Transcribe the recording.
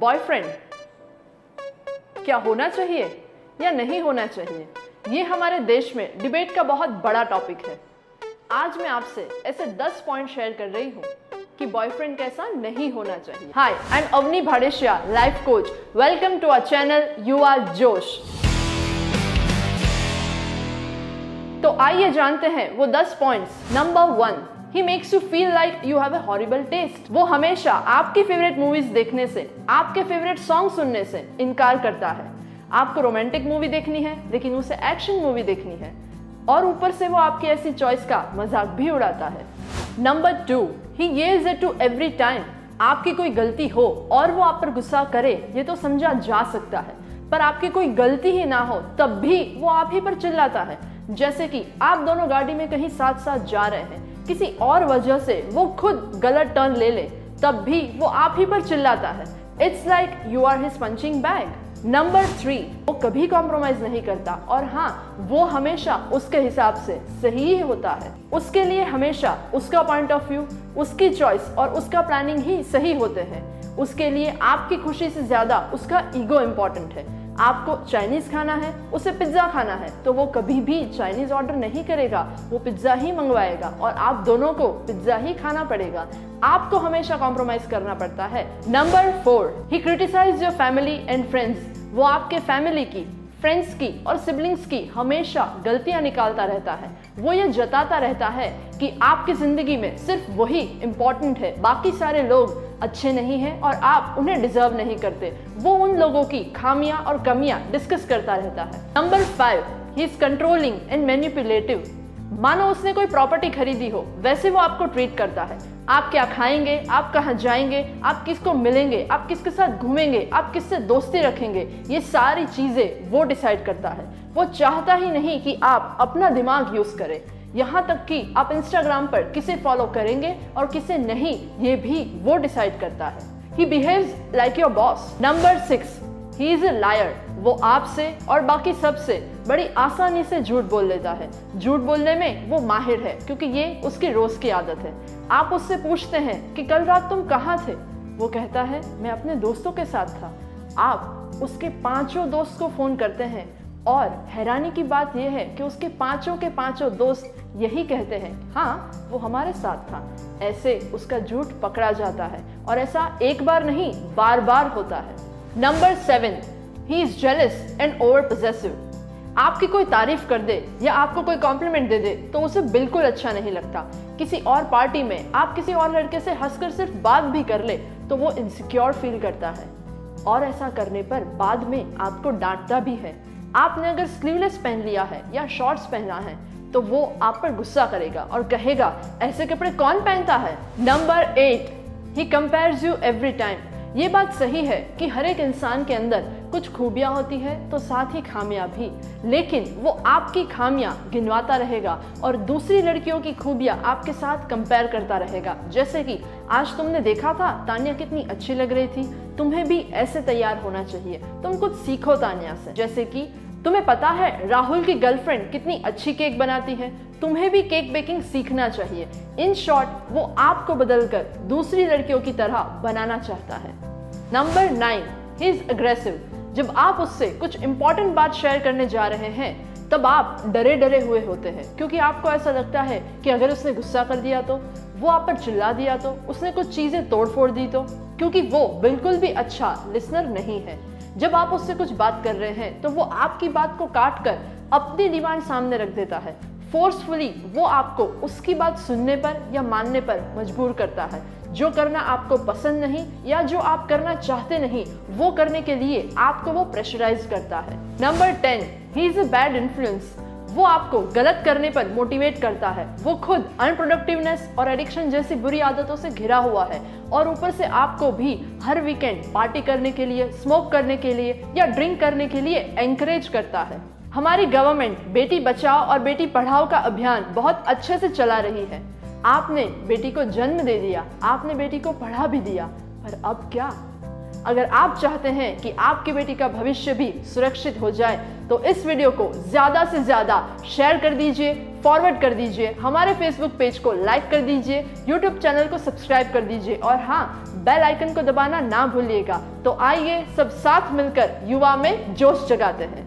Boyfriend क्या होना चाहिए या नहीं होना चाहिए? ये हमारे देश में डिबेट का बहुत बड़ा टॉपिक है। आज मैं आपसे ऐसे 10 पॉइंट शेयर कर रही हूँ कि बॉयफ्रेंड कैसा नहीं होना चाहिए। Hi I am Avni Bhadeshiya life coach welcome to our channel U R Josh तो आइए जानते हैं वो 10 points number one he makes you feel like you have a horrible taste वो हमेशा आपकी फेवरेट मूवीज़ देखने से, आपके फेवरेट सॉन्ग सुनने से इनकार करता है। आपको रोमांटिक मूवी देखनी है, लेकिन उसे एक्शन मूवी देखनी है। और ऊपर से वो आपकी ऐसी चॉइस का मज़ाक भी उड़ाता है। Number two he yells it to every time आपकी कोई गलती हो और वो आप पर गुस्सा करे, ये तो समझा जा सकता है। पर आपकी कोई गलती ही ना हो, तब भी वो आप ही पर चिल्लाता है। जैसे कि आप दोनों गाड़ी में कहीं साथ साथ जा रहे हैं। किसी और वजह से वो खुद गलत टर्न ले ले, तब भी वो आप ही पर चिल्लाता है। It's like you are his punching bag number three वो कभी कॉम्प्रोमाइज नहीं करता। और हाँ वो हमेशा उसके हिसाब से सही ही होता है। उसके लिए हमेशा उसका पॉइंट ऑफ़ व्यू उसकी चॉइस और उसका प्लानिंग ही सही होते हैं। उसके लिए आपकी खुशी से ज़्यादा उसका ईगो इम्पोर्टेंट है। आपको चाइनीज़ खाना है, उसे पिज्जा खाना है तो वो कभी भी चाइनीज़ ऑर्डर नहीं करेगा, वो पिज्जा ही मंगवाएगा और आप दोनों को पिज्जा ही खाना पड़ेगा। आपको हमेशा कॉम्प्रोमाइज करना पड़ता है। Number four he criticize your family and friends वो आपके फैमिली की फ्रेंड्स की और सिबलिंग्स की हमेशा गलतियाँ निकालता रहता है। वो ये जताता रहता है कि आपकी ज़िंदगी में सिर्फ़ वही इम्पोर्टेंट है। बाकी सारे लोग अच्छे नहीं हैं और आप उन्हें डिजर्व नहीं करते। वो उन लोगों की खामियाँ और कमियाँ डिस्कस करता रहता है। Number five he is controlling and manipulative मानो उसने कोई प्रॉपर्टी खरीदी हो, वैसे वो आपको ट्रीट करता है। आप क्या खाएँगे? आप कहाँ जाएँगे? आप किसको मिलेंगे? आप किसके साथ घूमेंगे? आप किससे दोस्ती रखेंगे? ये सारी चीज़ें वो डिसाइड करता है। वो चाहता ही नहीं कि आप अपना दिमाग यूज़ करें। यहाँ तक कि आप इंस्टाग्राम पर किसे फॉलो करेंगे और किसे नहीं, ये भी वो डिसाइड करता है। He behaves like your boss number six he is a liar वो आपसे और बाकी सबसे बड़ी आसानी से झूठ बोल लेता है। झूठ बोलने में वो माहिर है, क्योंकि ये उसकी रोज की आदत है। आप उससे पूछते हैं कि कल रात तुम कहाँ थे? वो कहता है, मैं अपने दोस्तों के साथ था। आप उसके पाँचों दोस्त को फ़ोन करते हैं और हैरानी की बात यह है कि उसके पाँचों के पाँचों दोस्त यही कहते हैं हाँ वो हमारे साथ था। ऐसे उसका झूठ पकड़ा जाता है और ऐसा एक बार नहीं, बार बार होता है। Number seven he is jealous and over possessive आपकी कोई तारीफ़ कर दे या आपको कोई कॉम्प्लीमेंट दे दे तो उसे बिल्कुल अच्छा नहीं लगता। किसी और पार्टी में आप किसी और लड़के से हंसकर सिर्फ़ बात भी कर ले तो वो इनसिक्योर फील करता है। और ऐसा करने पर बाद में आपको डांटता भी है। आपने अगर स्लीवलेस पहन लिया है या शॉर्ट्स पहना है तो वो आप पर गुस्सा करेगा और कहेगा, ऐसे कपड़े कौन पहनता है? Number eight he compares you every time ये बात सही है कि हर एक इंसान के अंदर कुछ खूबियाँ होती है तो साथ ही खामियाँ भी। लेकिन वो आपकी खामियाँ गिनवाता रहेगा और दूसरी लड़कियों की खूबियाँ आपके साथ कंपेयर करता रहेगा। जैसे कि आज तुमने देखा था, तानिया कितनी अच्छी लग रही थी। तुम्हें भी ऐसे तैयार होना चाहिए। तुम कुछ सीखो तानिया से। जैसे कि तुम्हें पता है, राहुल की गर्लफ्रेंड कितनी अच्छी केक बनाती है। तुम्हें भी केक बेकिंग सीखना चाहिए। इन शॉर्ट, वो आपको बदलकर दूसरी लड़कियों की तरह बनाना चाहता है। नंबर नाइन इज़ अग्रेसिव जब आप उससे कुछ इंपॉर्टेंट बात शेयर करने जा रहे हैं, तब आप डरे डरे हुए होते हैं, क्योंकि आपको ऐसा लगता है कि अगर उसने गुस्सा कर दिया तो वो आप पर चिल्ला दिया तो उसने कुछ चीज़ें तोड़ फोड़ दी तो क्योंकि वो बिल्कुल भी अच्छा लिसनर नहीं है। जब आप उससे कुछ बात कर रहे हैं तो वो आपकी बात को काट कर अपनी डिमांड सामने रख देता है। फोर्सफुली वो आपको उसकी बात सुनने पर या मानने पर मजबूर करता है। जो करना आपको पसंद नहीं या जो आप करना चाहते नहीं, वो करने के लिए आपको वो प्रेशराइज करता है। Number ten he is a bad influence वो आपको गलत करने पर मोटिवेट करता है। वो खुद अनप्रोडक्टिवनेस और एडिक्शन जैसी बुरी आदतों से घिरा हुआ है और ऊपर से आपको भी हर वीकेंड पार्टी करने के लिए स्मोक करने के लिए या ड्रिंक करने के लिए एंकरेज करता है। हमारी गवर्नमेंट बेटी बचाओ और बेटी पढ़ाओ का अभियान बहुत अच्छे से चला रही है। आपने बेटी को जन्म दे दिया, आपने बेटी को पढ़ा भी दिया, पर अब क्या? अगर आप चाहते हैं कि आपकी बेटी का भविष्य भी सुरक्षित हो जाए तो इस वीडियो को ज़्यादा से ज़्यादा शेयर कर दीजिए फॉरवर्ड कर दीजिए, हमारे फेसबुक पेज को लाइक कर दीजिए यूट्यूब चैनल को सब्सक्राइब कर दीजिए, और हाँ बेल आइकन को दबाना ना भूलिएगा। तो आइए सब साथ मिलकर युवा में जोश जगाते हैं।